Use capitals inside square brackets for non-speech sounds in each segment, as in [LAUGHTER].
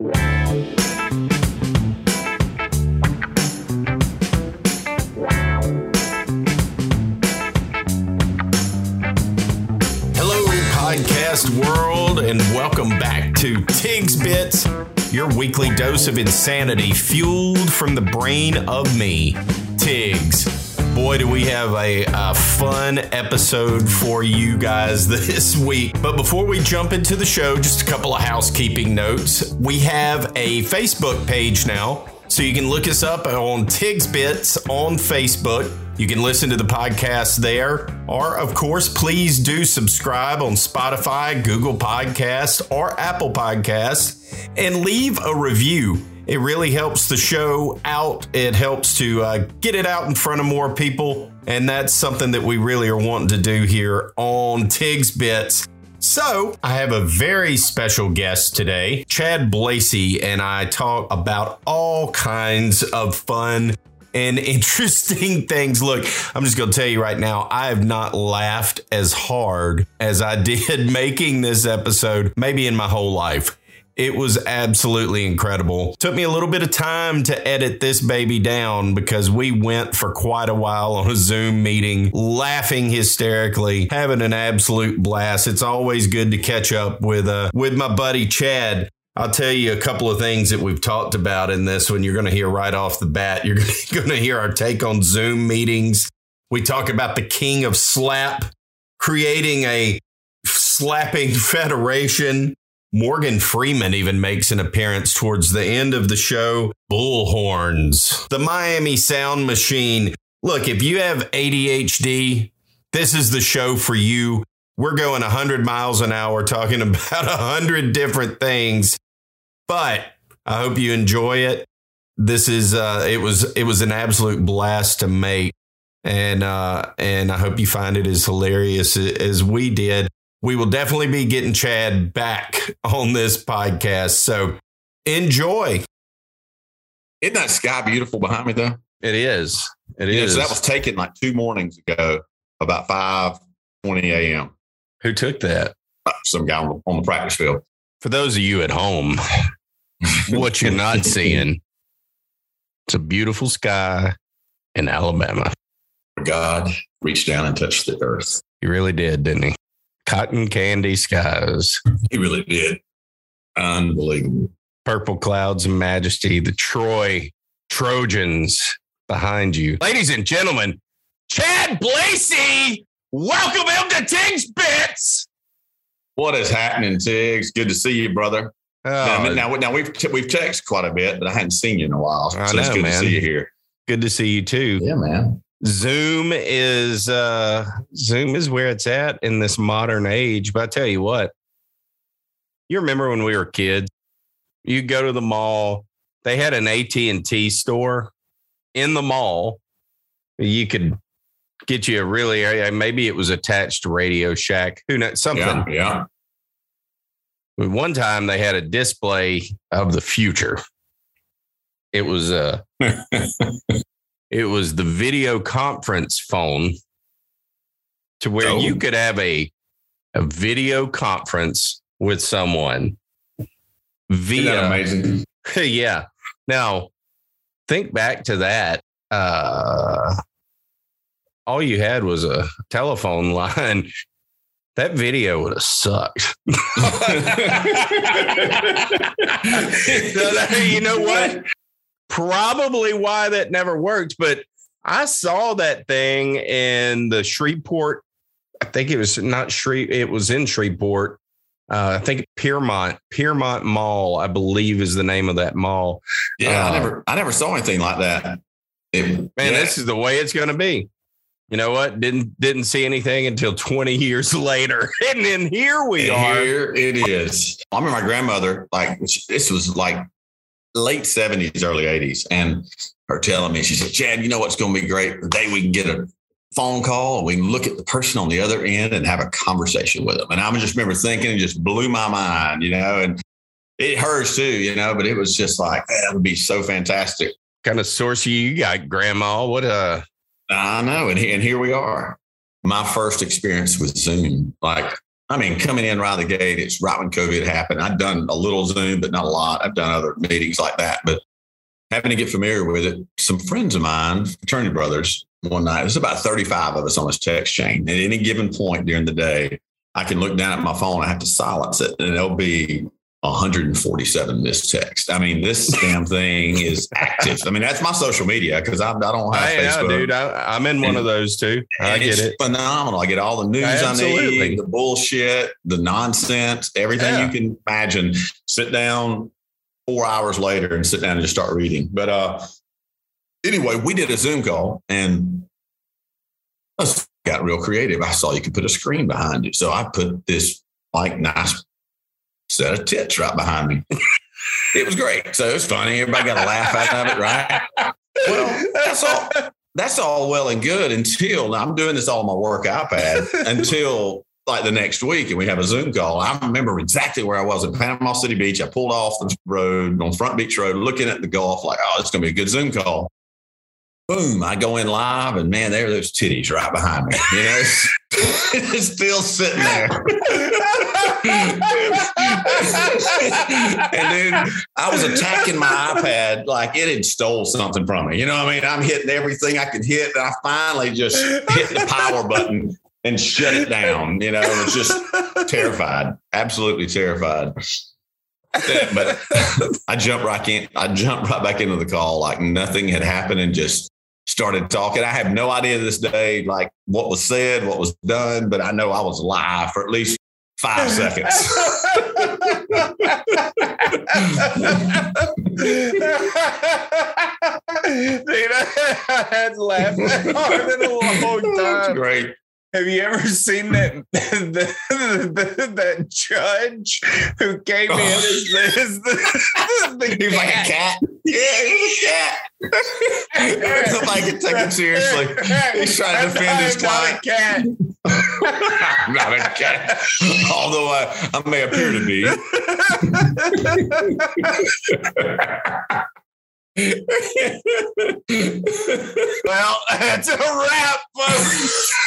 Hello, podcast world, and welcome back to Tig's Bits, your weekly dose of insanity fueled from the brain of me, Tiggs. Boy, do we have a, a fun episode for you guys [LAUGHS] this week. But before we jump into the show, just a couple of housekeeping notes. We have a Facebook page now, so you can look us up on Tigs Bits on Facebook. You can listen to the podcast there. Or, of course, please do subscribe on Spotify, Google Podcasts, or Apple Podcasts and leave a review. It really helps the show out. It helps to uh, get it out in front of more people. And that's something that we really are wanting to do here on Tigs Bits. So, I have a very special guest today. Chad Blasi and I talk about all kinds of fun and [LAUGHS] interesting things. Look, I'm just going to tell you right now, I have not laughed as hard as I did [LAUGHS] making this episode, maybe in my whole life. It was absolutely incredible. Took me a little bit of time to edit this baby down because we went for quite a while on a Zoom meeting, laughing hysterically, having an absolute blast. It's always good to catch up with uh, with my buddy Chad. I'll tell you a couple of things that we've talked about in this one. You're going to hear right off the bat. You're [LAUGHS] going to hear our take on Zoom meetings. We talk about the king of slap, creating a slapping [LAUGHS] federation. Morgan Freeman even makes an appearance towards the end of the show. Bullhorns, the Miami Sound Machine. Look, if you have ADHD, this is the show for you. We're going 100 miles an hour talking [LAUGHS] about 100 different things, but I hope you enjoy it. This is uh it was it was an absolute blast to make and uh and I hope you find it as hilarious as we did. We will definitely be getting Chad back [LAUGHS] on this podcast. So enjoy. Isn't that sky beautiful behind me though? It is. It You know, is. so that was taken like two mornings ago, about five twenty a.m. Who took that? Some guy on the, on the practice field. For those of you at home, [LAUGHS] what you're not seeing, it's a beautiful sky in Alabama. God reached down and touched the earth. He really did, didn't he? Cotton candy skies, He really did. Unbelievable. purple clouds and majesty, the Troy Trojans behind you. Ladies and gentlemen, Chad Blasi, welcome him to Tigs Bits. What is happening, Tiggs? Good to see you, brother. now, Oh, now, now we've we've texted quite a bit, but I hadn't seen you in a while. So I it's know, good man. to see you here. good to see you too. Yeah, man. Zoom is uh Zoom is where it's at in this modern age. But I tell you what, you remember when we were kids, you go to the mall, they had an AT&T store in the mall. You could get you a really maybe it was attached to Radio Shack, who knows something. Yeah, yeah. One time they had a display of the future. It was uh [LAUGHS] it was the video conference phone to where Oh. you could have a a video conference with someone Isn't that via amazing? [LAUGHS] yeah. Now think back to that. Uh all you had was a telephone [LAUGHS] line. That video would have sucked. [LAUGHS] you know what? Probably why that never worked, but I saw that thing in the Shreveport. I think it was not Shreve. It was in Shreveport. Uh, I think Pierremont, Pierremont Mall, I believe is the name of that mall. Yeah, Uh, I never I never saw anything like that. It, Man, yeah. this is the way it's going to be. You know what? Didn't didn't see anything until 20 years [LAUGHS] later, and then here we And are. Here it is. I remember my grandmother, like this was like late 70s, early 80s, and her telling me, she said, Chad, you know what's going to be great? The day we can get a phone call and we can look at the person on the other end and have a conversation with them. And I just remember thinking, it just blew my mind, you know, and it hers too, you know, but it was just like, that would be so fantastic. Kind of source you got, Grandma. What uh I know. And, and here we are. My first experience with Zoom, like I mean, coming in right out the gate, it's right when COVID happened. I'd done a little Zoom, but not a lot. I've done other meetings like that, but having to get familiar with it. Some friends of mine, fraternity brothers, one night, there's about 35 of us on this text chain. At any given point during the day, I can look down at my phone. I have to silence it, and it'll be 147 missed text. I mean, this damn thing is active. I mean, that's my social media because I, I don't have I, Facebook. dude. I, am in and, one of those too. I get it. Phenomenal. I get all the news Absolutely. I need, the bullshit, the nonsense, everything yeah. you can imagine. Sit down four hours later and sit down and just start reading. But uh, anyway, we did a Zoom call and I got real creative. I saw you could put a screen behind it, so I put this like nice set of tits right behind me. [LAUGHS] it was great. So it was funny. Everybody got a laugh out of it, right? Well, that's all. That's all well and good until I'm doing this all on my work iPad until like the next week and we have a Zoom call. I remember exactly where I was in Panama City Beach. I pulled off the road on Front Beach Road, looking at the Gulf, like, oh, it's going to be a good Zoom call boom, I go in live and man, there are those titties right behind me. You know, [LAUGHS] it's, still sitting there. and dude, I was attacking my iPad like it had stole something from me. You know what I mean? I'm hitting everything I could hit. And I finally just hit the power button and shut it down. You know, I was just terrified, absolutely terrified. but [LAUGHS] I jumped right in. I jumped right back into the call like nothing had happened and just started talking. I have no idea this day, like what was said, what was done, but I know I was live for at least five [LAUGHS] seconds. Dude, I had laughed [LAUGHS] hard in a long [LAUGHS] time. That's great. Have you ever seen that [LAUGHS] the, the, that judge who came in as, as the, the He's like a cat. Yeah, he's a cat. [LAUGHS] Take him seriously. He's trying to defend his client. A cat. I'm [LAUGHS] not a cat, although I, I may appear to be well, [LAUGHS] that's a wrap, folks. [LAUGHS]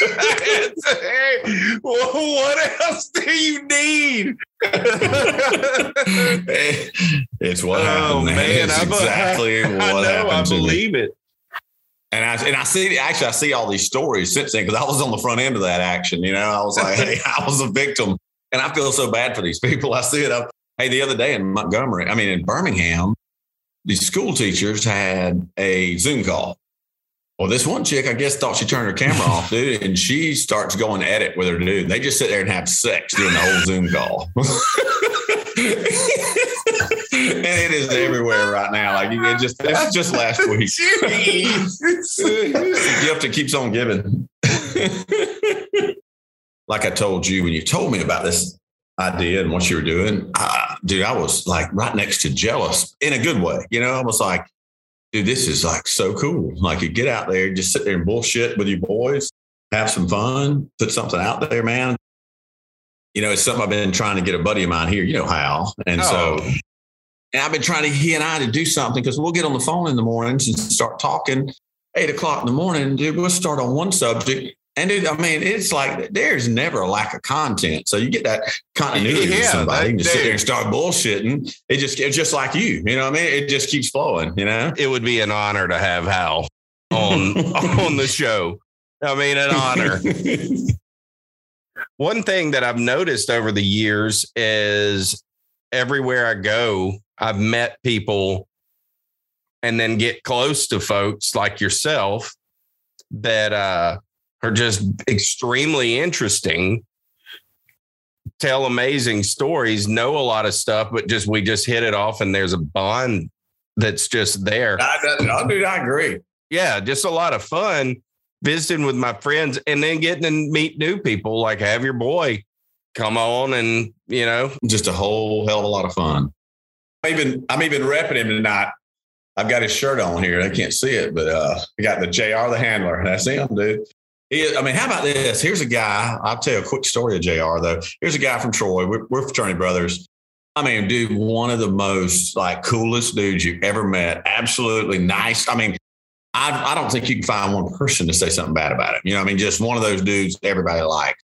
hey, what else do you need? it's what oh, happened. Man, it's exactly [LAUGHS] what I know, happened. I believe it. And I and I see actually I see all these stories since then because I was on the front end of that action. You know, I was like, hey, I was a victim, and I feel so bad for these people. I see it up. Hey, the other day in Montgomery, I mean in Birmingham, the school teachers had a Zoom call. Well, this one chick, I guess, thought she turned her camera off, dude, [LAUGHS] and she starts going at it with her dude. They just sit there and have sex during the whole Zoom call. [LAUGHS] and it is everywhere right now. Like it just that's just last [LAUGHS] week. the gift that keeps on giving. like I told you when you told me about this idea and what you were doing, I, dude, I was like right next to jealous in a good way. You know, I was like, dude, this is like so cool. Like you get out there, just sit there and bullshit with your boys, have some fun, put something out there, man. You know, it's something I've been trying to get a buddy of mine here, you know, Hal. And oh. so and I've been trying to he and I to do something because we'll get on the phone in the mornings and start talking eight o'clock in the morning. Dude, we'll start on one subject and it, I mean, it's like there's never a lack of content. So you get that continuity yeah, with somebody. You just sit there and start bullshitting. It just it's just like you. You know what I mean? It just keeps flowing, you know? It would be an honor to have Hal on [LAUGHS] on the show. I mean, an honor. [LAUGHS] One thing that I've noticed over the years is everywhere I go, I've met people and then get close to folks like yourself that uh are just extremely interesting tell amazing stories know a lot of stuff but just we just hit it off and there's a bond that's just there I, I, dude, I agree yeah just a lot of fun visiting with my friends and then getting to meet new people like have your boy come on and you know just a whole hell of a lot of fun i'm even i'm even repping him tonight I've got his shirt on here. I can't see it, but uh, I got the JR the handler. That's him, dude. I mean, how about this? Here's a guy. I'll tell you a quick story of JR, though. Here's a guy from Troy. We're, we're fraternity brothers. I mean, dude, one of the most like coolest dudes you've ever met. Absolutely nice. I mean, I, I don't think you can find one person to say something bad about him. You know, I mean, just one of those dudes everybody likes.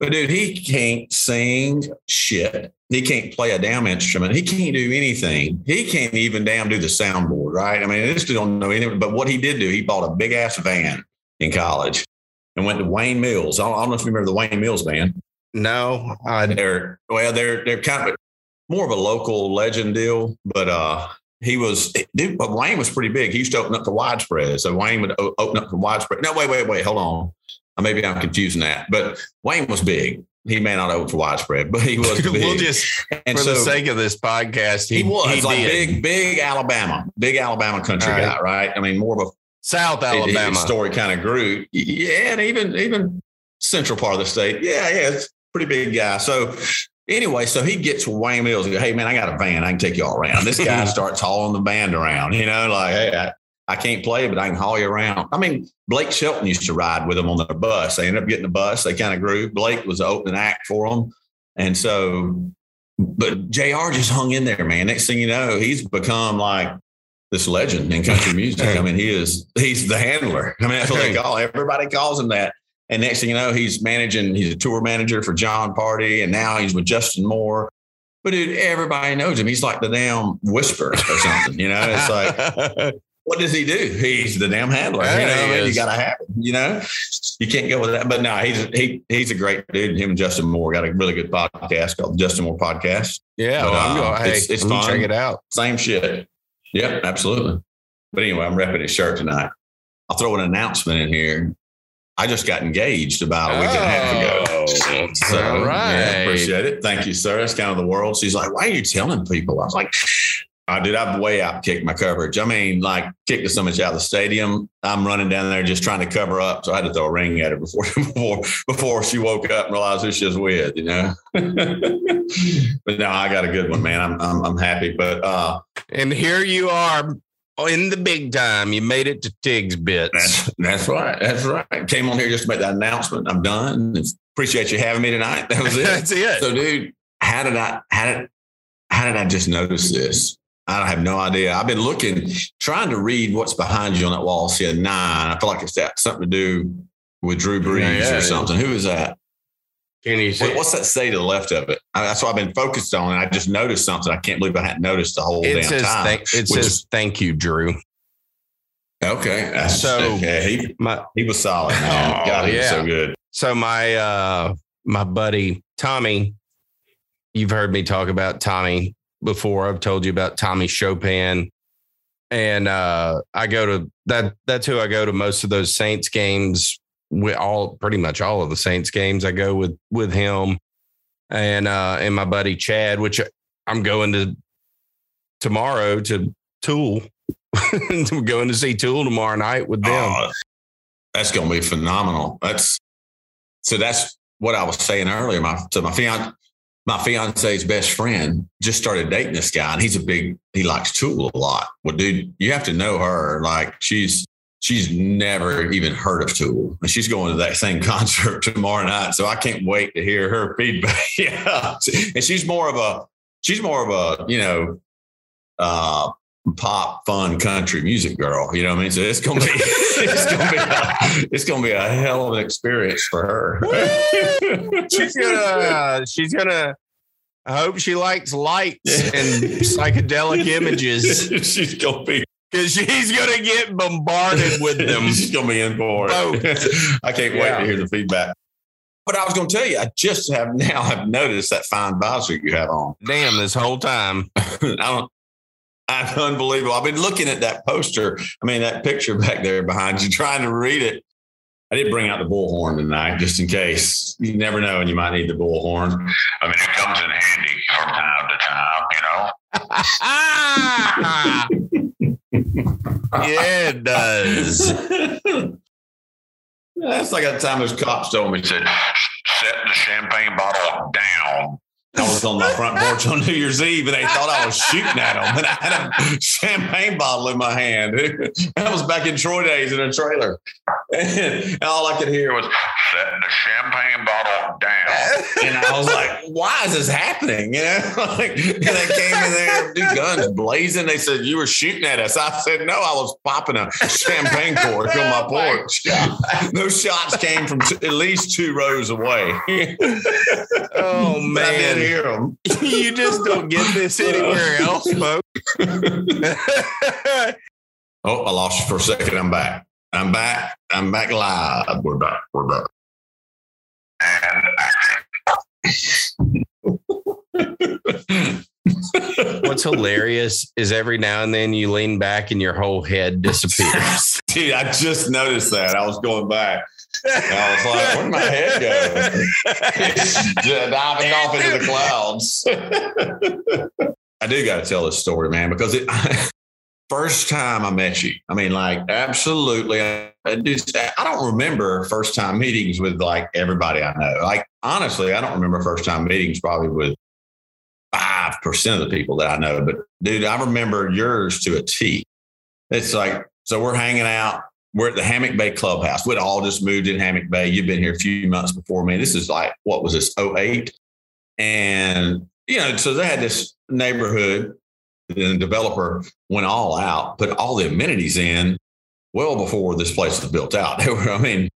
But dude, he can't sing shit. He can't play a damn instrument. He can't do anything. He can't even damn do the soundboard, right? I mean, I just don't know anything. But what he did do, he bought a big ass van in college and went to Wayne Mills. I don't, I don't know if you remember the Wayne Mills band. No, I They're well, they're they're kind of more of a local legend deal, but uh he was dude, but Wayne was pretty big. He used to open up the widespread. So Wayne would open up the widespread. No, wait, wait, wait, hold on. Uh, Maybe I'm confusing that. But Wayne was big. He may not open for widespread, but he was [LAUGHS] big. we'll just and for so the sake of this podcast, he, he, was he like did. big, big Alabama, big Alabama country right. guy, right? I mean, more of a South Alabama. story kind of grew. Yeah, and even even central part of the state. Yeah, yeah, it's a pretty big guy. So anyway, so he gets Wayne Mills and goes, Hey man, I got a van. I can take you all around. This guy [LAUGHS] starts hauling the band around, you know, like, hey, I, I can't play, but I can haul you around. I mean, Blake Shelton used to ride with him on their bus. They ended up getting a bus. They kind of grew. Blake was the opening act for them. And so, but JR just hung in there, man. Next thing you know, he's become like this legend in country music. I [LAUGHS] mean, he is, he's the handler. I mean, that's what they [LAUGHS] call. Everybody calls him that. And next thing you know, he's managing, he's a tour manager for Jon Pardi, and now he's with Justin Moore. But dude, everybody knows him. He's like the damn whisper or something. You know, it's like, [LAUGHS] what does he do? He's the damn handler. Yeah, you know, I mean? you got to have him. You know, you can't go with that. But no, he's he he's a great dude. Him and Justin Moore got a really good podcast called Justin Moore Podcast. yeah, But, uh, going. Hey, it's- it's fun. check it out. Same shit. Yep, absolutely. But anyway, I'm repping his shirt tonight. I'll throw an announcement in here. I just got engaged about a week and a half ago. Oh, So, all right. yeah, appreciate it. Thank you, sir. That's kind of the world. She's like, why are you telling people? I was like, I did. I've way out kicked my coverage. I mean, like kicked so much out of the stadium. I'm running down there just trying to cover up. So I had to throw a ring at her before [LAUGHS] before before she woke up and realized who she was with. You know. [LAUGHS] but no, I got a good one, man. I'm I'm, I'm happy. But uh, And here you are in the big time. You made it to Tig's Bits. That's that's right. That's right. Came on here just to make that announcement. I'm done. Appreciate you having me tonight. That was [LAUGHS] it. That's it. so, dude, how did I how did how did I just notice this? I have no idea. I've been looking, trying to read what's behind you on that wall. See a nine. I feel like it's got something to do with Drew Brees Yeah, yeah, or something. Who is that? Can you see? What's that say to the left of it? I, that's what I've been focused on. And I just noticed something. I can't believe I hadn't noticed the whole it damn says time. thank, it says is- thank you, Drew. okay. That's, So- okay. He, My he was solid, man. Oh, God, he was so good. so my uh my buddy Tommy, you've heard me talk about Tommy before. I've told you about Tommy Chopin. And uh I go to that that's who I go to most of those Saints games with all pretty much all of the Saints games. I go with with him and uh and my buddy Chad, which I'm going to tomorrow to Tool. [LAUGHS] I'm going to see Tool tomorrow night with them. Oh, that's going to be phenomenal. That's so. That's what I was saying earlier. My so my fiance, my fiance's best friend just started dating this guy, and he's a big. He likes Tool a lot. Well, dude, you have to know her. Like she's she's never even heard of Tool, and she's going to that same [LAUGHS] concert tomorrow night. So I can't wait to hear her feedback. [LAUGHS] yeah, and she's more of a she's more of a you know. uh pop fun country music girl. You know what I mean? So it's gonna be [LAUGHS] it's gonna be a, it's gonna be a hell of an experience for her. she's gonna she's gonna I hope she likes lights and psychedelic images she's gonna be because she's gonna get bombarded with [LAUGHS] them. she's gonna be in for it. [LAUGHS] I can't wait to hear the feedback. But I was gonna tell you, I just have [LAUGHS] now have noticed that fine visor you have on. Damn, this whole time. I don't I'm unbelievable. I've been looking at that poster. I mean, that picture back there behind you, trying to read it. I did bring out the bullhorn tonight, just in case. You never know, and you might need the bullhorn. I mean, it comes in handy from time to time, you know? Ah! Yeah, it [LAUGHS] does. That's like a time those cops told me, said, set the champagne bottle down. I was on my front porch on New Year's Eve and they thought I was shooting at them. And I had a champagne bottle in my hand. [LAUGHS] I was back in Troy days in a trailer. And [LAUGHS] all I could hear was, set the champagne bottle down. And I was like, why is this happening? [LAUGHS] You know, like, and they came in there, two guns blazing. They said, you were shooting at us. I said, no, I was popping a champagne cork on my oh porch. Those shots came from t- at least two rows away. Oh But I did man, hear them. [LAUGHS] you just don't get this anywhere else, [LAUGHS] folks. [LAUGHS] Oh, I lost you for a second. I'm back. I'm back. I'm back live. We're back. We're back. And What's hilarious is every now and then you lean back and your whole head disappears. Dude, I just noticed that. I was going back. I was like, where'd my head go? [LAUGHS] It's diving off into the clouds. I do got to tell this story, man, because it [LAUGHS] first time I met you, I mean, like, absolutely. I, just, I don't remember first time meetings with like everybody I know. Like, honestly, I don't remember first time meetings probably with five percent of the people that I know. But dude, I remember yours to a T. It's like, so we're hanging out. We're at the Hammock Bay Clubhouse. We'd all just moved in Hammock Bay. You've been here a few months before me. This is like, what was this, 08? And, you know, so they had this neighborhood. The developer went all out, put all the amenities in well before this place was built out. [LAUGHS] There were, I mean,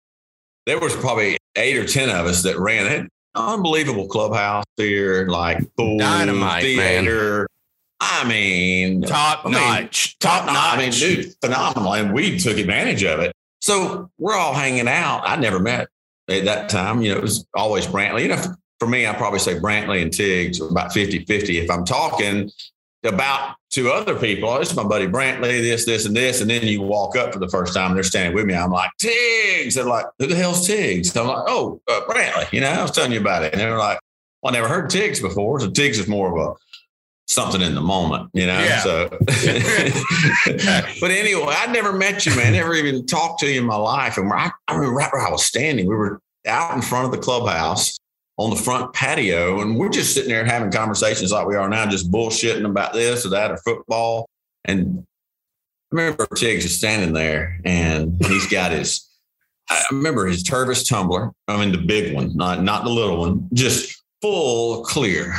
there was probably eight or 10 of us that ran it. Unbelievable clubhouse here, like pool, Dynamite, man. I mean, Top I mean, notch. top Top notch. I mean, dude, phenomenal. And we took advantage of it. So we're all hanging out. I never met at that time. You know, it was always Brantley. You know, for me, I probably say Brantley and Tiggs are about 50 50. If I'm talking about to other people, oh, this is my buddy Brantley, this, this, and this. And then you walk up for the first time, they're standing with me. I'm like, Tiggs. They're like, who the hell's Tiggs? I'm like, oh, uh, Brantley. You know, I was telling you about it. And they're like, well, I never heard Tiggs before. So Tiggs is more of a something in the moment, you know? Yeah. So, [LAUGHS] but anyway, I'd never met you, man. Never even talked to you in my life. And I, I remember right where I was standing, we were out in front of the clubhouse on the front patio, and we're just sitting there having conversations like we are now, just bullshitting about this or that or football. And I remember Tiggs is standing there and he's got his, I remember his Tervis tumbler. I mean, the big one, not, not the little one, just full clear.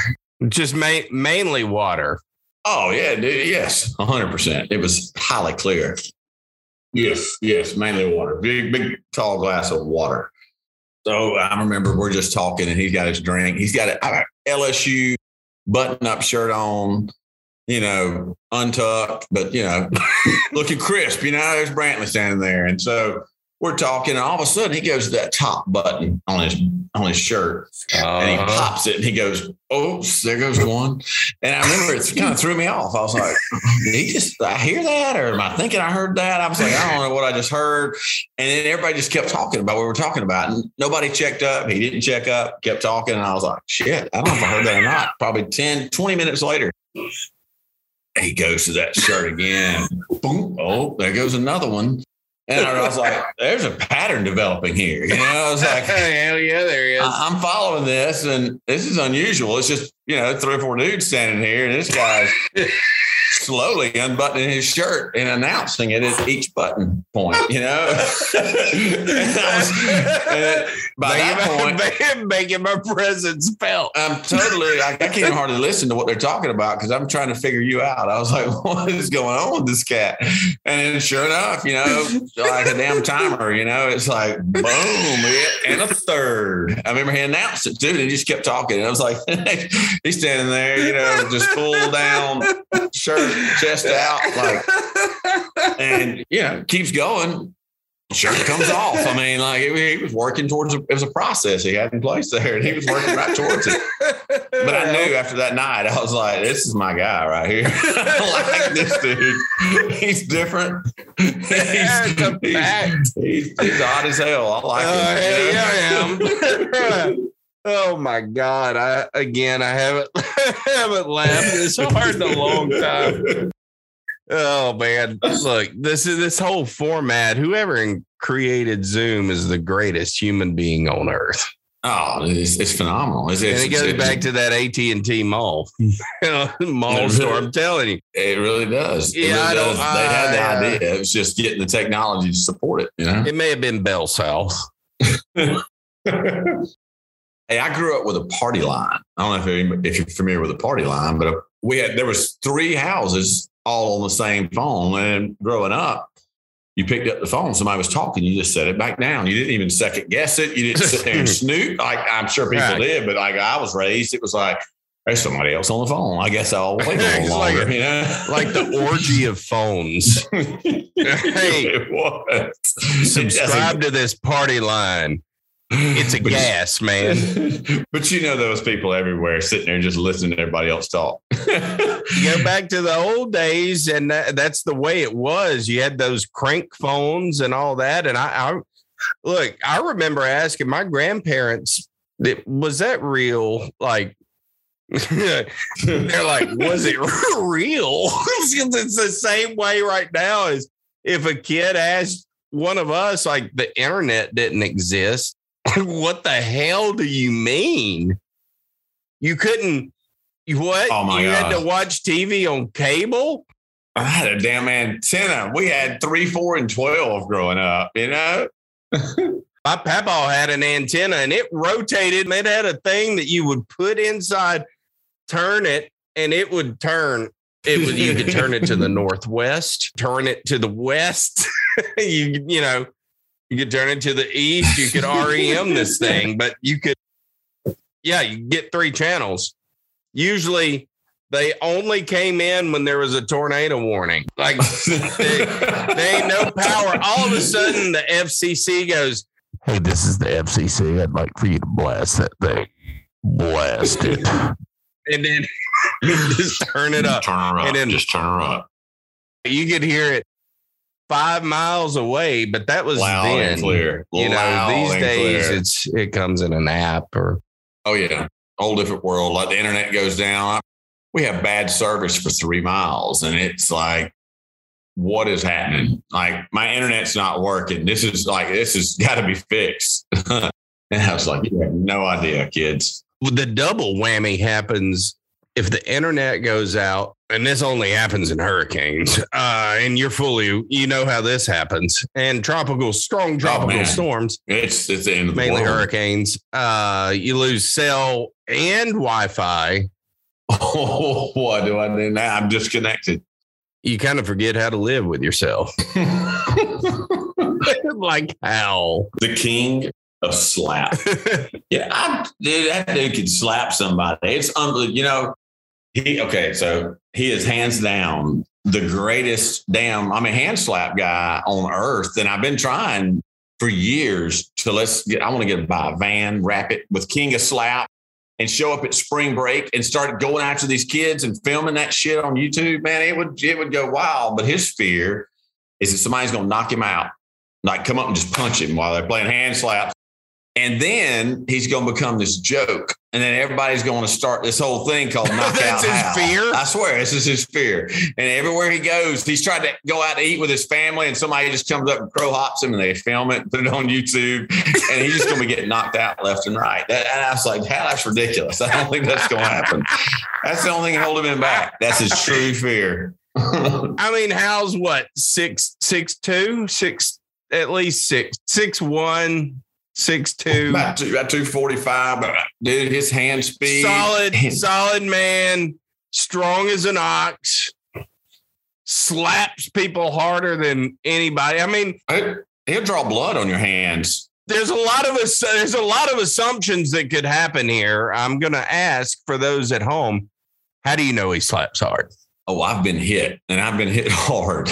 Just ma- mainly water. Oh yeah, dude, yes, hundred percent. It was highly clear. Yes, yes, mainly water. Big, big, tall glass of water. So I remember we're just talking, and he's got his drink. He's got an LSU button-up shirt on, you know, untucked, but you know, [LAUGHS] looking crisp. You know, there's Brantley standing there, and so we're talking, and all of a sudden he goes to that top button on his on his shirt, and he Uh-huh. pops it and he goes, Oh, there goes one. And I remember it kind of [LAUGHS] threw me off. I was like, Did he just, I hear that? Or am I thinking I heard that? I was like, I don't know what I just heard. And then everybody just kept talking about what we were talking about. And nobody checked up. He didn't check up, kept talking. And I was like, Shit, I don't know if I heard that or not. Probably 10, 20 minutes later, he goes to that shirt again. Boom. Oh, there goes another one. And I was like, There's a pattern developing here. You know, I was like, [LAUGHS] Hell yeah, there he is. I- I'm following this, and this is unusual. It's just you know three or four dudes standing here, and this guy's [LAUGHS] slowly unbuttoning his shirt and announcing it at each button point. You know, And I was- and by that point, making, making my presence felt. I'm totally. I, I can't hardly listen to what they're talking about because I'm trying to figure you out. I was like, [LAUGHS] "What is going on with this cat?" And then, sure enough, you know, like a damn timer. You know, it's like boom, and a third. I remember he announced it too, and he just kept talking. And I was like, [LAUGHS] he's standing there, you know, just full down shirt, chest out, like, and [LAUGHS] you know, keeps going. Shirt comes off. I mean, like he was working towards a, it was a process he had in place there, and he was working right towards it. But I knew after that night, I was like, this is my guy right here. I [LAUGHS] like this dude. He's different. He's, he's, he's, he's odd as hell. I like Oh, him. yeah. I am. [LAUGHS] oh my god! I again, I haven't [LAUGHS] haven't laughed this hard in a long time. Oh man, look this is this whole format. Whoever created Zoom is the greatest human being on earth. Oh, it's, it's phenomenal. It's, and it goes it's- back to that AT and T mall, [LAUGHS] [LAUGHS] mall store. I'm telling you, It really does. Yeah, really I don't- does. They had the I, idea. It was just getting the technology to support it. You know. it may have been Bell South. Hey, I grew up with a party line. I don't know if you're, if you're familiar with a party line, but uh, we had there was three houses all on the same phone. And growing up, you picked up the phone, somebody was talking, you just set it back down. You didn't even second guess it. You didn't sit there and [LAUGHS] snoot. Like I'm sure people Right. did, but like I was raised, it was like there's somebody else on the phone. I guess I'll wait a [LAUGHS] little It's like longer. you know? Like the orgy of phones. [LAUGHS] Hey, it was. Subscribe to this party line. It's a But- gas, man. [LAUGHS] but you know those people everywhere sitting there just listening to everybody else talk. You go back to the old days, and that, that's the way it was. You had those crank phones and all that. And I, I look, I remember asking my grandparents, was that real? Like, [LAUGHS] they're like, was it [LAUGHS] real? it's the same way right now as if a kid asked one of us, like, the internet didn't exist. [LAUGHS] what the hell do you mean? You couldn't, you what? Oh, my you had to watch TV on cable? I had a damn antenna. We had three, four, and twelve growing up. You know, [LAUGHS] My papa had an antenna and it rotated. and It had a thing that you would put inside, turn it, and it would turn. It was you could turn it to the [LAUGHS] northwest, turn it to the west. you you know, you could turn it to the east. You could REM this [LAUGHS] thing, but you could, yeah, you get three channels. Usually, they only came in when there was a tornado warning. Like they ain't no power. All of a sudden, the FCC goes, Hey, this is the FCC. I'd like for you to blast that thing. Blast it. and then [LAUGHS] just turn it up. Turn her up. And then- just turn her up. You could hear it five miles away, but that was Loud then. clear. You know, Loud these days clear. it's it comes in an app or Oh yeah, whole different world. Like the internet goes down. We have bad service for three miles, and it's like, what is happening? Like my internet's not working. This is like this has [LAUGHS] got to be fixed. [LAUGHS] and I was like, you have no idea, kids. the double whammy happens if the internet goes out and this only happens in hurricanes uh, and you're fully you know how this happens and tropical strong tropical man. storms It's it's the end of the mainly hurricanes uh, you lose cell and wi-fi [LAUGHS] Oh, what do I do now? I'm disconnected. you kind of forget how to live with yourself [LAUGHS] [LAUGHS] like how the king of slap. Yeah, I, dude, that dude can slap somebody. It's unbelievable. You know, he okay. So he is hands down the greatest damn. I'm a hand slap guy on earth, and I've been trying for years to let's get. I want to get buy a van, wrap it with King of Slap, and show up at spring break and start going after these kids and filming that shit on YouTube. Man, it would it would go wild. But his fear is that somebody's to knock him out, like come up and just punch him while they're playing hand slaps. And then he's going to become this joke. And then everybody's going to start this whole thing called [LAUGHS] knockout. That's his Hal. fear? I swear, this is his fear. And everywhere he goes, he's trying to go out to eat with his family, and somebody just comes up and crow hops him, and they film it, put it on YouTube, and he's just going to be getting knocked out left and right. That, and I was like, "Hell, that's ridiculous. I don't think that's going to happen. That's the only thing holding him back. That's his true fear." [LAUGHS] i mean how's what six six two six at least six six one six two about two, about two forty five, dude, his hand speed, solid, solid man, strong as an ox, slaps people harder than anybody. I mean, It- he'll draw blood on your hands. there's a lot of us. There's a lot of assumptions that could happen here. I'm going to ask for those at home. How do you know he slaps hard? Oh, I've been hit, and I've been hit [LAUGHS] hard,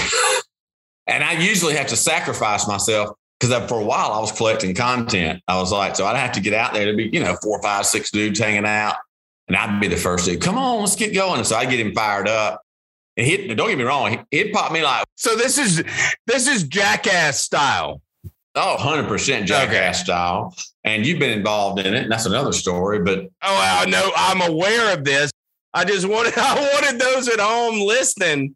and I usually have to sacrifice myself because for a while I was collecting content. I was like, so I'd have to get out there to be, you know, four, five, six dudes hanging out, and I'd be the first dude. Come on, let's get going. And so I'd get him fired up. And he, don't get me wrong, he, he'd pop me like, So this is this is jackass style. oh, 100% jackass style. And you've been involved in it. And that's another story. But Oh, I know. I'm aware of this. I just wanted [LAUGHS] I wanted those at home listening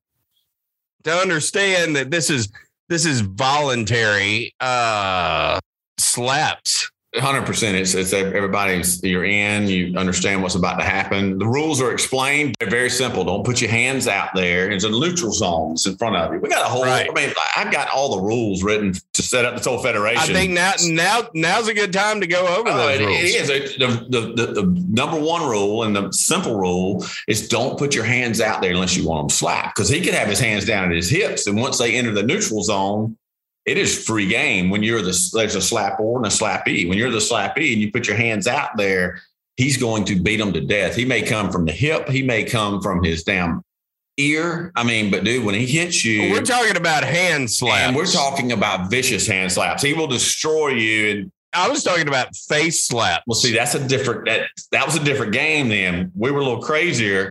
to understand that this is this is voluntary uh slaps. Hundred percent. It's it's everybody's. You're in. You understand what's about to happen. The rules are explained. They're very simple. Don't put your hands out there. It's a neutral zone. It's in front of you. We got a whole. Right. I mean, I've got all the rules written to set up this whole federation. I think now now now's a good time to go over Oh, those it, rules. it is. It- The, the, the, the number one rule and the simple rule is don't put your hands out there unless you want them slapped. Because he could have his hands down at his hips. And once they enter the neutral zone, it is free game when you're the there's a slap or and a slappee. When you're the slappee and you put your hands out there, he's going to beat him to death. He may come from the hip, he may come from his damn ear. I mean, but dude, when he hits you, We're talking about hand slaps. and we're talking about vicious hand slaps. He will destroy you and I was talking about face slaps. Well, see, that's a different that that was a different game then. We were a little crazier.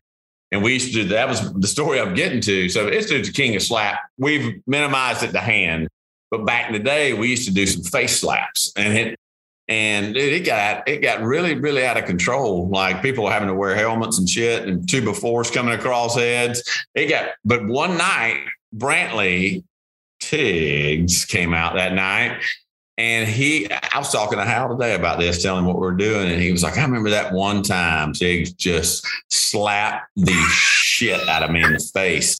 And we used to do that was the story I'm getting to. So this dude's a king of slap. We've minimized it to hand. But back in the day, we used to do some face slaps. And it and it, it got it got really, really out of control. Like people having to wear helmets and shit and two befores coming across heads. It got but one night, Brantley Tiggs came out that night and he, I was talking to Hal today about this, telling him what we're doing. And he was like, I remember that one time Tiggs just slapped the shit out of me in the face.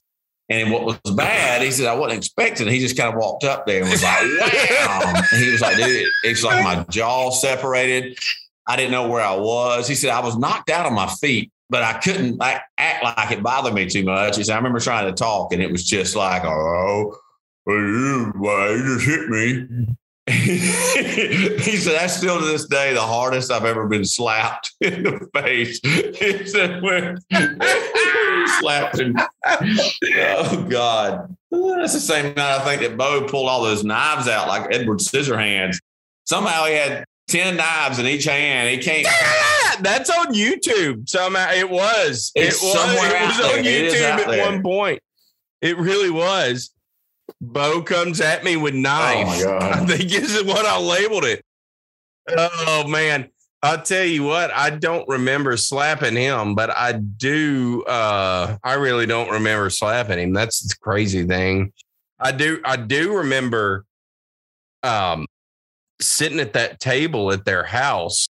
And what was bad, he said, I wasn't expecting. it. He just kind of walked up there and was like, wow. [LAUGHS] He was like, dude, it's like my jaw separated. I didn't know where I was. He said, I was knocked out on my feet, but I couldn't like, act like it bothered me too much. He said, I remember trying to talk and it was just like, oh, well, you, well, you just hit me. [LAUGHS] he said, that's still to this day the hardest I've ever been slapped [LAUGHS] in the face. He said, when he [LAUGHS] slapped him. Oh, God. That's the same night I think that Bo pulled all those knives out like Edward Scissorhands. Somehow he had 10 knives in each hand. He can't. That's on YouTube. Somehow it was. It's it was. somewhere It was there. on is YouTube out at there. one point. It really was. Bo comes at me with knife. Oh, my [LAUGHS] God. I think this is what I labeled it. Oh man. I'll tell you what, I don't remember slapping him, but I do uh I really don't remember slapping him. That's the crazy thing. I do I do remember um sitting at that table at their house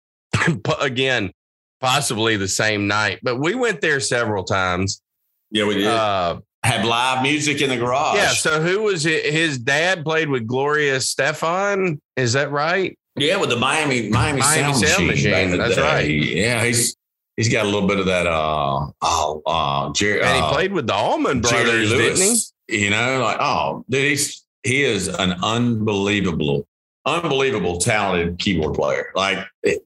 [LAUGHS] again, possibly the same night, but we went there several times. Yeah, we did. Uh Have live music in the garage. yeah, so who was it? His dad played with Gloria Estefan, is that right? Yeah, with the Miami Miami, Miami sound, Sound machine. Machine, that's day. right. Yeah, he's he's got a little bit of that. Uh, oh, uh, Jerry. And he uh, played with the Allman Brothers, didn't he? Lewis. You know, like oh, dude, he's he is an unbelievable, unbelievable talented keyboard player. Like it,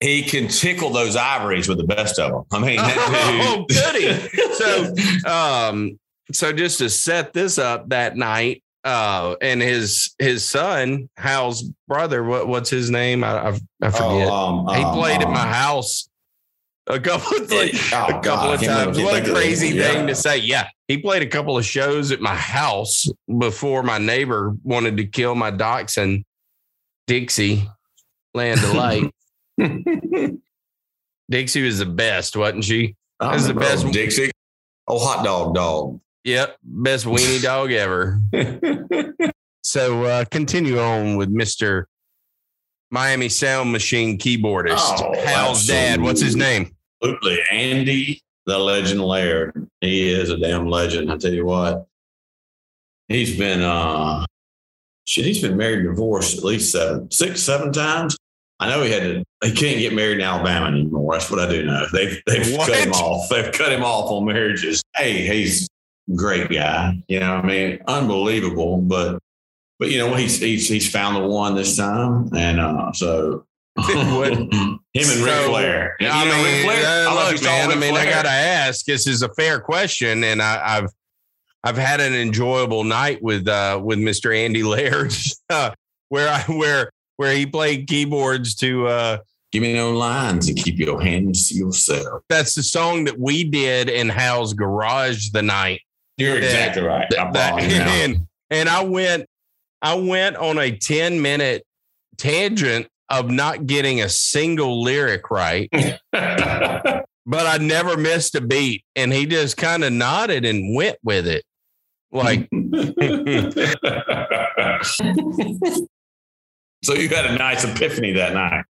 he can tickle those ivories with the best of them. I mean, [LAUGHS] Oh, [LAUGHS] goody. So, um, so just to set this up that night, uh, and his his son, Hal's brother, what what's his name? I I, I forget. Oh, um, he um, played at um, my house a couple of like, Oh, a couple God, of times. What a crazy Yeah. thing to say. Yeah, he played a couple of shows at my house before my neighbor wanted to kill my dachshund, Dixie, Land of Light. [LAUGHS] [LAUGHS] Dixie was the best, wasn't she? I That's the remember best- Dixie. Oh, hot dog, dog. Yep, best weenie dog ever. [LAUGHS] So uh, continue on with Mister Miami Sound Machine keyboardist Oh, Hal's dad. What's his name? Absolutely. Andy, the legend Laird. He is a damn legend. I tell you what. He's been uh shit, he's been married and divorced at least seven, six, seven times. I know he had to he can't get married in Alabama anymore. That's what I do know. They've they've [LAUGHS] What? cut him off. They've cut him off on marriages. Hey, he's a great guy. You know, what I mean, unbelievable. But but you know, he's he's he's found the one this time. And uh so [LAUGHS] him and Ric So, Flair. You I know mean, Ric Flair? uh, I don't know look, you man. I Ric mean, I gotta ask. This is a fair question, and I, I've I've had an enjoyable night with uh, with Mister Andy Laird, [LAUGHS] uh, where I where where he played keyboards to. Uh, Give me no lines and keep your hands to yourself. that's the song that we did in Hal's garage the night You're Yeah. exactly right. I'm that, following you now. and, and I went I went on a 10 minute tangent of not getting a single lyric right, [LAUGHS] but I never missed a beat. And he just kind of nodded and went with it. Like, [LAUGHS] [LAUGHS] So you had a nice epiphany that night.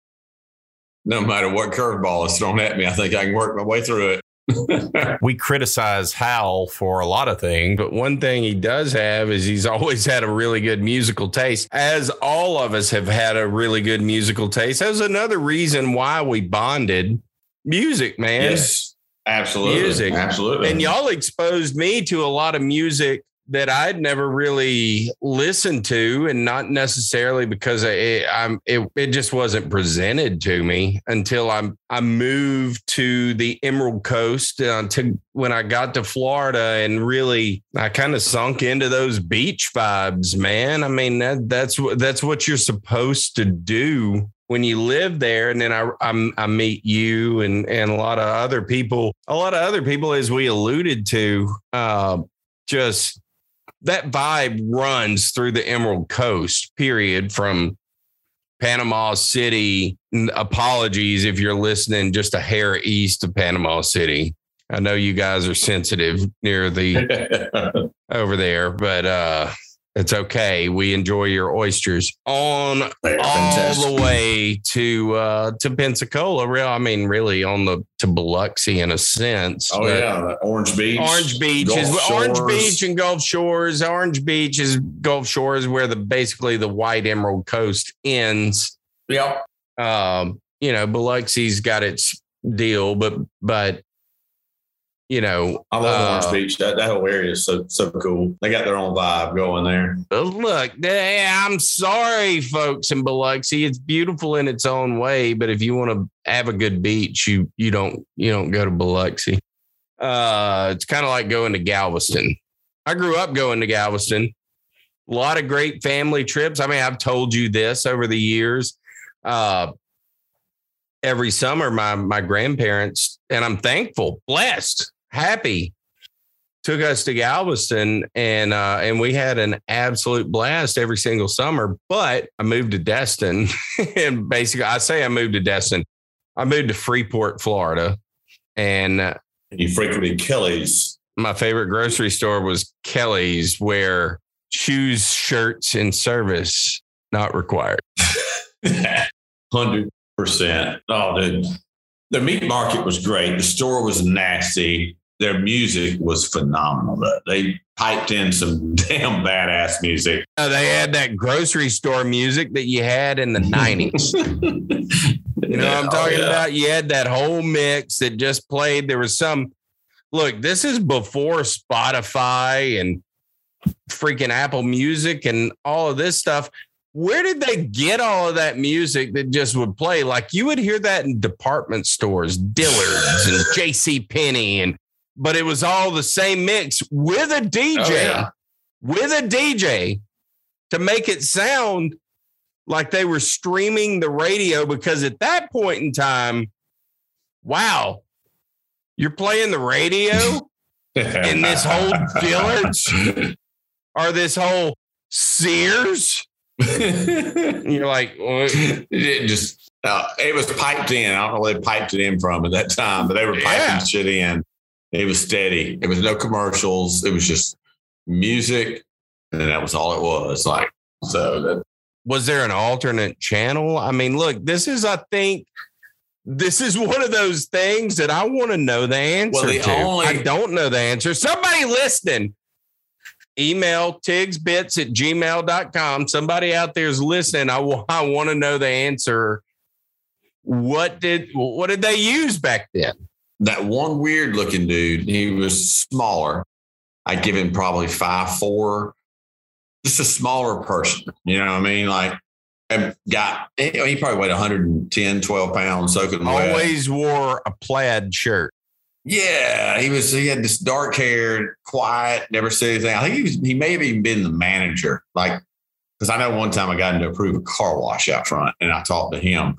No matter what curveball is thrown at me, I think I can work my way through it. [LAUGHS] we criticize Hal for a lot of things, but one thing he does have is he's always had a really good musical taste, as all of us have had a really good musical taste. That was another reason why we bonded. Music, man. Yes, absolutely. Music. Absolutely. And y'all exposed me to a lot of music that I'd never really listened to, and not necessarily because it, I'm it, it just wasn't presented to me until I I moved to the Emerald Coast uh, to when I got to Florida and really I kind of sunk into those beach vibes, man. I mean that that's what that's what you're supposed to do when you live there and then I, I, I meet you and and a lot of other people a lot of other people as we alluded to uh, just that vibe runs through the Emerald Coast, period, from Panama City. Apologies if you're listening just a hair east of Panama City. I know you guys are sensitive near the [LAUGHS] over there, but uh it's okay. We enjoy your oysters on all the way to uh, to Pensacola. Real, I mean, really on the to Biloxi in a sense. Oh yeah, Orange Beach. Orange Beach Gulf is Shores. Orange Beach and Gulf Shores. Orange Beach is Gulf Shores where the basically the White Emerald Coast ends. Yep. Um, you know, Biloxi's got its deal, but but you know, I love uh, Orange Beach. That, that whole area is so so cool. They got their own vibe going there. Look, I'm sorry, folks in Biloxi. It's beautiful in its own way, but if you want to have a good beach, you you don't you don't go to Biloxi. Uh, it's kind of like going to Galveston. I grew up going to Galveston. A lot of great family trips. I mean, I've told you this over the years. Uh, every summer, my my grandparents and I'm thankful, blessed happy took us to Galveston and uh, and we had an absolute blast every single summer. But I moved to Destin, [LAUGHS] and basically, I say I moved to Destin. I moved to Freeport, Florida, and uh, you frequented Kelly's. My favorite grocery store was Kelly's, where shoes, shirts, and service not required. [LAUGHS] Hundred percent. Oh, dude. The meat market was great. The store was nasty. Their music was phenomenal. They piped in some [LAUGHS] damn badass music. Uh, they had that grocery store music that you had in the 90s. [LAUGHS] you know yeah, what I'm talking oh, yeah. about? You had that whole mix that just played. There was some, look, this is before Spotify and freaking Apple Music and all of this stuff where did they get all of that music that just would play? Like you would hear that in department stores, Dillard's and J.C. Penney, and but it was all the same mix with a DJ, oh, yeah. with a DJ to make it sound like they were streaming the radio. Because at that point in time, wow, you're playing the radio in this whole Dillard's [LAUGHS] or this whole Sears [LAUGHS] you're like, it just uh, it was piped in. I don't know where they piped it in from at that time, but they were piping yeah. shit in. It was steady. It was no commercials. It was just music, and that was all it was. Like so. That, was there an alternate channel? I mean, look, this is, I think, this is one of those things that I want to know the answer well, the to. Only, I don't know the answer. Somebody listening, email tigsbits at gmail.com. Somebody out there is listening. I, w- I want to know the answer. What did what did they use back then? That one weird looking dude, he was smaller. I'd give him probably five four. Just a smaller person. You know what I mean? Like got he probably weighed 110, 12 pounds soaking Always wet. wore a plaid shirt. Yeah, he was. He had this dark hair, quiet, never said anything. I think he was. He may have even been the manager, like because I know one time I got him to approve a car wash out front, and I talked to him.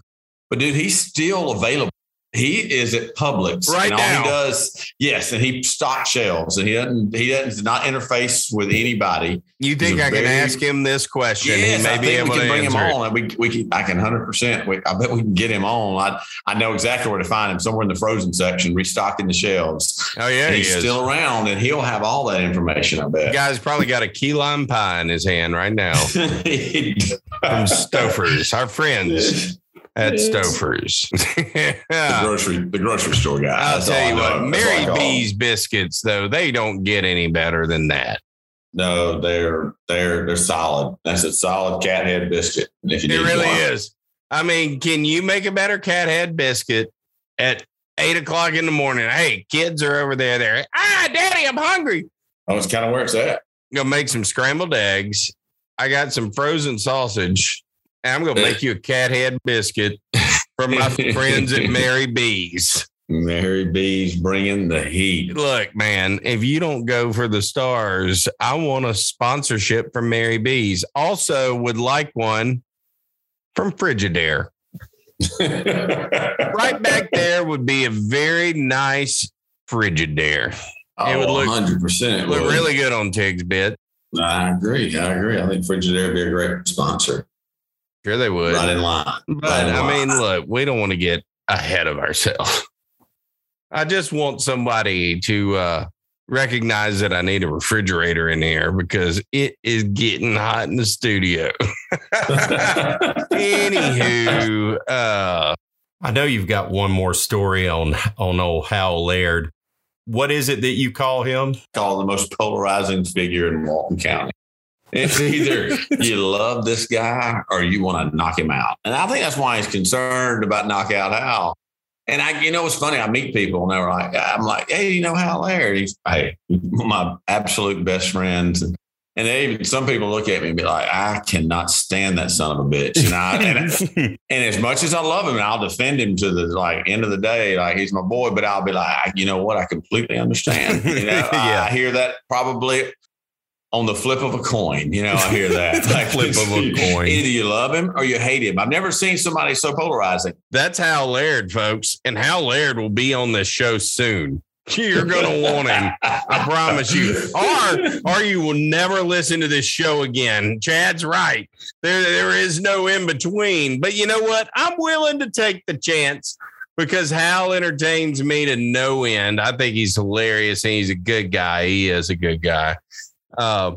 But dude, he's still available. He is at Publix. Right and all now. he does, yes, and he stocks shelves and he doesn't he doesn't not interface with anybody. You think I I can ask him this question? Yes, he may I be think able we can to bring him it. on. And we we can I can hundred percent. I bet we can get him on. I I know exactly where to find him. Somewhere in the frozen section, restocking the shelves. Oh yeah, and he he's still around, and he'll have all that information. I bet. The guy's probably got a key lime pie in his hand right now [LAUGHS] from Stouffer's, our friends [LAUGHS] at Yes. Stouffer's. [LAUGHS] the grocery the grocery store guy. I'll That's tell you what, know. That's all I Mary call him. B's biscuits, though, they don't get any better than that. No, they're they're they're solid. That's a solid cat head biscuit. If you It really one. is. I mean, can you make a better cat head biscuit at eight o'clock in the morning? Hey, kids are over there. There. Ah, daddy, I'm hungry. Oh, it's kind of where it's at. gonna make some scrambled eggs. I got some frozen sausage. And I'm gonna make [LAUGHS] you a cat head biscuit from my friends at [LAUGHS] Mary B's. Mary B's bringing the heat. Look, man, if you don't go for the stars, I want a sponsorship from Mary B's. Also, would like one from Frigidaire. [LAUGHS] Right back there would be a very nice Frigidaire. Oh, It would oh, look- 100%. Look really good on Tig's bit. I agree. I agree. I think Frigidaire would be a great sponsor. Sure, they would. Right in line. But Right in I line. mean, look, we don't want to get ahead of ourselves. [LAUGHS] I just want somebody to uh, recognize that I need a refrigerator in here because it is getting hot in the studio. [LAUGHS] Anywho, uh, I know you've got one more story on on old Hal Laird. What is it that you call him? Called the most polarizing figure in Walton County. It's either [LAUGHS] you love this guy or you want to knock him out. And I think that's why he's concerned about knockout Hal. And I, you know, it's funny. I meet people and they're like, I'm like, hey, you know Hal Laird? He's hey, my absolute best friend. And, they even some people look at me and be like, I cannot stand that son of a bitch. And I and, [LAUGHS] and as much as I love him, and I'll defend him to the like end of the day, like he's my boy. But I'll be like, you know what? I completely understand. You know, [LAUGHS] Yeah. I hear that probably on the flip of a coin. You know, I hear that [LAUGHS] The flip of a [LAUGHS] coin. Either you love him or you hate him. I've never seen somebody so polarizing. that's Hal Laird, folks. And Hal Laird will be on this show soon. You're going to want him. I promise you. Or or you will never listen to this show again. Chad's right. There there is no in between. But you know what? I'm willing to take the chance because Hal entertains me to no end. I think he's hilarious and he's a good guy. He is a good guy. Uh,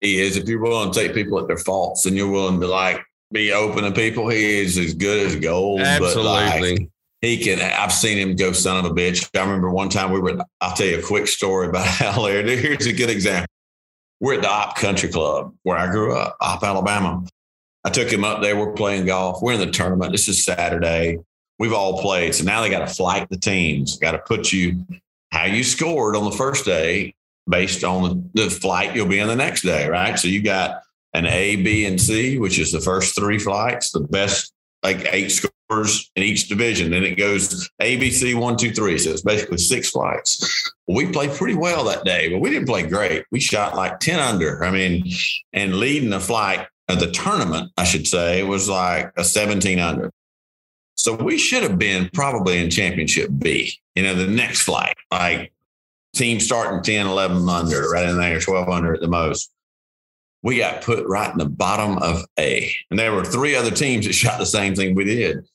He is. If you're willing to take people at their faults and you're willing to like be open to people, he is as good as gold. But like, absolutely. he can. I've seen him go son of a bitch. I remember one time we were. I'll tell you a quick story about [LAUGHS] Hal Laird. Here's a good example. We're at the Opp Country Club where I grew up, Opp, Alabama. I took him up there. We're playing golf. We're in the tournament. This is Saturday. We've all played. So now they got to flight the teams. Got to put you how you scored on the first day based on the, flight you'll be in the next day, right? So you got an A, B, and C, which is the first three flights, the best like eight scores in each division. Then it goes A, B, C, one, two, three. So it's basically six flights. We played pretty well that day, but we didn't play great. We shot like 10 under. I mean, and leading the flight of the tournament, I should say, was like a 17 under. So we should have been probably in championship B, you know, the next flight, like team starting 10, 11 under, right in there, 12 under at the most. We got put right in the bottom of A. And there were three other teams that [LAUGHS] shot the same thing we did.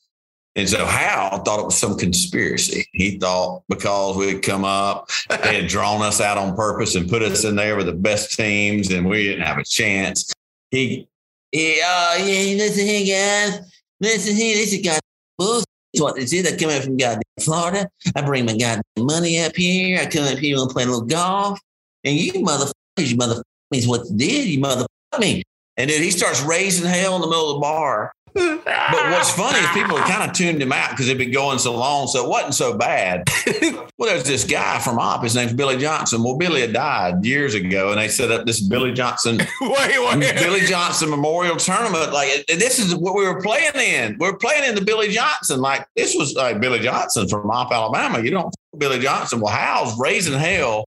And so Hal thought it was some conspiracy. He thought because we'd come up, they had [LAUGHS] drawn us out on purpose and put us in there with the best teams, and we didn't have a chance. He, he uh, yeah, listen here, guys. Listen here, this is goddamn bullshit. That's what this is. I come up from goddamn Florida. I bring my goddamn money up here. I come up here and play a little golf. And you motherfuckers, you motherfuckers, what you did. You motherfucker me. And then he starts raising hell in the middle of the bar. But what's funny is people kind of tuned him out because they'd been going so long, so it wasn't so bad. [LAUGHS] well, there's this guy from Opp. His name's Billy Johnson. Well, Billy had died years ago, and they set up this Billy Johnson [LAUGHS] wait, wait. Billy Johnson Memorial Tournament. Like this is what we were playing in. We are playing in the Billy Johnson. Like this was like Billy Johnson from Mop, Alabama. You don't Billy Johnson. Well, Hal's raising hell,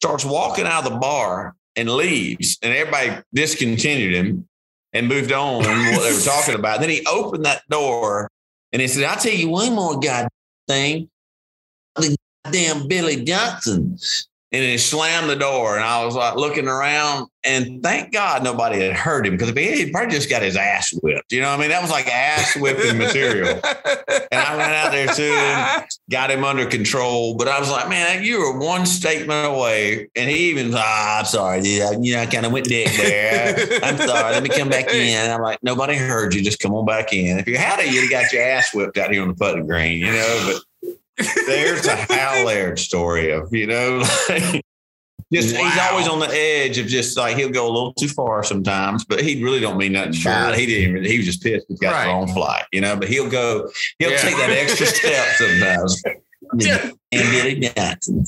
starts walking out of the bar and leaves, and everybody discontinued him and moved on what they were talking about. Then he opened that door and he said, "I'll tell you one more god thing. The damn Billy Johnson and he slammed the door. And I was like looking around, and thank God nobody had heard him because if he he'd probably just got his ass whipped. You know what I mean? That was like ass whipping material. And I ran out there too got him under control. But I was like, man, you were one statement away. And he even, ah, I'm sorry, dude. You know, I kind of went dick there. I'm sorry. Let me come back in. And I'm like, nobody heard you. Just come on back in. If you had it, you'd have got your ass whipped out here on the putting green, you know, but there's a Hal Laird story of, you know, [LAUGHS] like just wow. he's always on the edge of just like he'll go a little too far sometimes, but he really don't mean nothing sure. He didn't even he was just pissed he got right. the wrong flight, you know, but he'll go, he'll yeah. take that extra step sometimes. [LAUGHS] and Billy Johnson.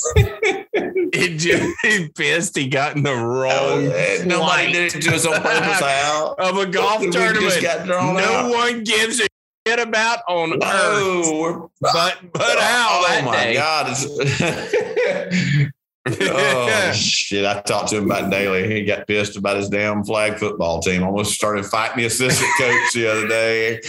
he just pissed he got in the wrong. Uh, nobody did it to us on purpose, Al. [LAUGHS] Of a golf tournament. no out. one gives a shit about on oh, earth. But but Al. Oh my day. God. [LAUGHS] oh shit! I talked to him about daily. He got pissed about his damn flag football team. Almost started fighting the assistant coach the other day.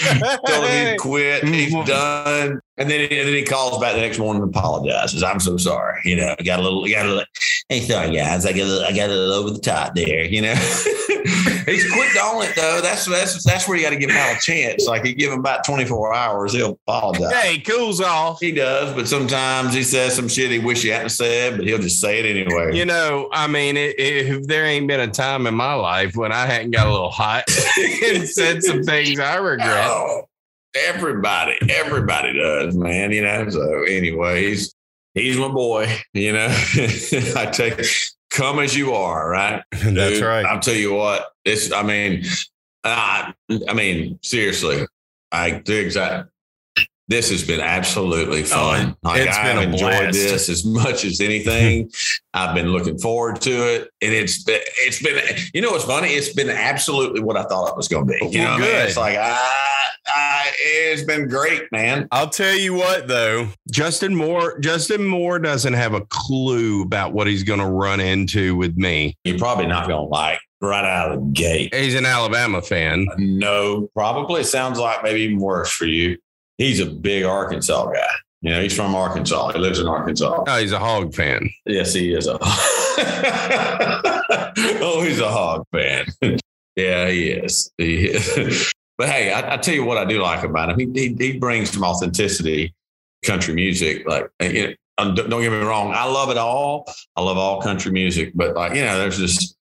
Told him he'd quit. He's [LAUGHS] done. And then, and then he calls back the next morning and apologizes. I'm so sorry. You know, I got a little, got a little. Hey, sorry guys, I got a little, I got a little over the top there. You know, [LAUGHS] he's quick on it though. That's that's that's where you got to give him a chance. Like you give him about 24 hours, he'll apologize. Yeah, he cools off. He does, but sometimes he says some shit he wish he hadn't said, but he'll just say it anyway. You know, I mean, it, it, if there ain't been a time in my life when I hadn't got a little hot [LAUGHS] and said some things I regret. Oh everybody, everybody does, man. You know. So, anyways, he's my boy. You know, [LAUGHS] I take come as you are, right? [LAUGHS] Dude, That's right. I'll tell you what. It's. I mean, I. I mean, seriously, I do exactly. This has been absolutely oh, fun. Oh, like, I've been enjoyed blast. this as much as anything. [LAUGHS] I've been looking forward to it, and it's been, it's been. You know, what's funny? It's been absolutely what I thought it was going to be. You well, know, good. I mean? it's like I uh, it's been great, man. I'll tell you what, though, Justin Moore, Justin Moore doesn't have a clue about what he's going to run into with me. You're probably not going to like right out of the gate. He's an Alabama fan. No, probably. Sounds like maybe even worse for you. He's a big Arkansas guy. You know, he's from Arkansas. He lives in Arkansas. Oh, he's a hog fan. Yes, he is a. [LAUGHS] oh, he's a hog fan. [LAUGHS] yeah, he is. He is. [LAUGHS] But hey, I, I, tell you what I do like about him. He, he, he brings some authenticity country music. Like, you know, don't get me wrong. I love it all. I love all country music, but like, you know, there's just,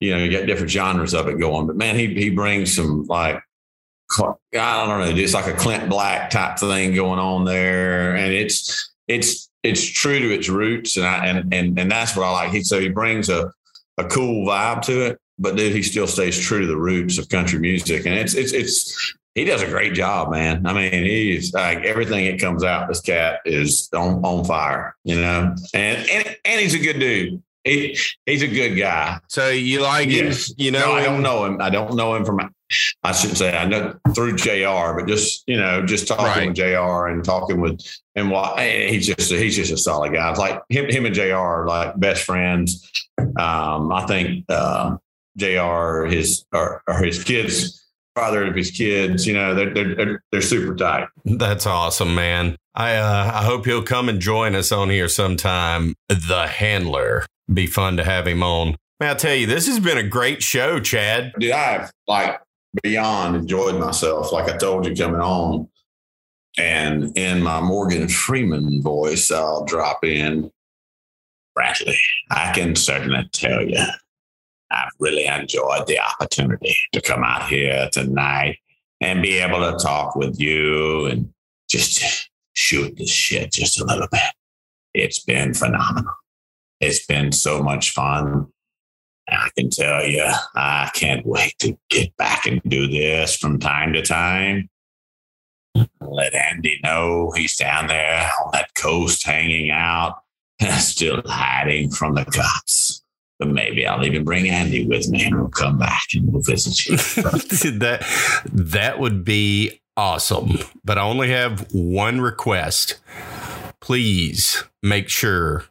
you know, you got different genres of it going, but man, he, he brings some like, I don't know, just like a Clint Black type thing going on there. And it's, it's, it's true to its roots. And I, and, and, and that's what I like. He, so he brings a, a cool vibe to it but dude, he still stays true to the roots of country music, and it's it's it's he does a great job, man. I mean, he's like everything that comes out. This cat is on on fire, you know, and and and he's a good dude. He, he's a good guy. So you like him? You know, no, I don't know him. I don't know him from. I shouldn't say I know through Jr. But just you know, just talking right. with Jr. and talking with and what he's just he's just a solid guy. It's like him, him and Jr. are like best friends. Um, I think uh, Jr. his or, or his kids, father of his kids. You know, they're they're they're super tight. That's awesome, man. I uh, I hope he'll come and join us on here sometime. The handler, be fun to have him on. Man, I'll tell you, this has been a great show, Chad. Dude, I've like beyond enjoyed myself. Like I told you coming on, and in my Morgan Freeman voice, I'll drop in. Bradley, I can certainly tell you I've really enjoyed the opportunity to come out here tonight and be able to talk with you and just shoot the shit just a little bit. It's been phenomenal. It's been so much fun. I can tell you, I can't wait to get back and do this from time to time. Let Andy know he's down there on that coast hanging out, [LAUGHS] still hiding from the cops but maybe I'll even bring Andy with me and we'll come back and we'll visit you. [LAUGHS] that that would be awesome. But I only have one request. Please make sure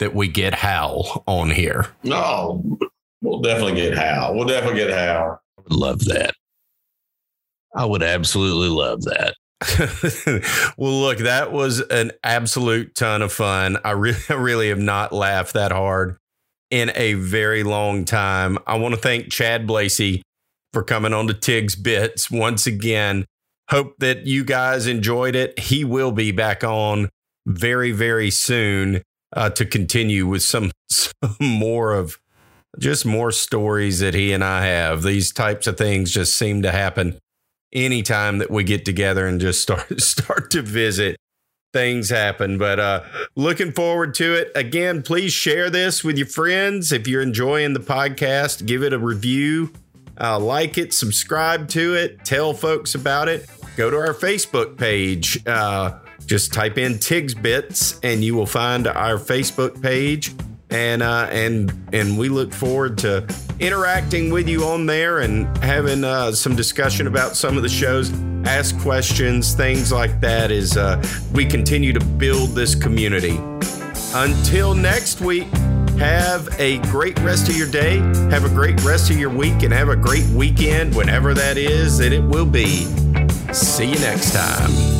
that we get Hal on here. No, we'll definitely get Hal. We'll definitely get Hal. Love that. I would absolutely love that. [LAUGHS] well, look, that was an absolute ton of fun. I really, [LAUGHS] I really have not laughed that hard in a very long time. I want to thank Chad Blasi for coming on to Tigs Bits once again. Hope that you guys enjoyed it. He will be back on very, very soon uh, to continue with some, [LAUGHS] some more of just more stories that he and I have. These types of things just seem to happen anytime that we get together and just [LAUGHS] start start to visit. Things happen but uh looking forward to it. Again please share this with your friends. If you're enjoying the podcast give it a review uh, like it subscribe to it tell folks about it. Go to our facebook page uh, just type in tigs bits and you will find our facebook page and uh, and and we look forward to interacting with you on there and having uh, some discussion about some of the shows. Ask questions, things like that. As uh, we continue to build this community. Until next week. Have a great rest of your day. Have a great rest of your week and have a great weekend, whenever that is that it will be. See you next time.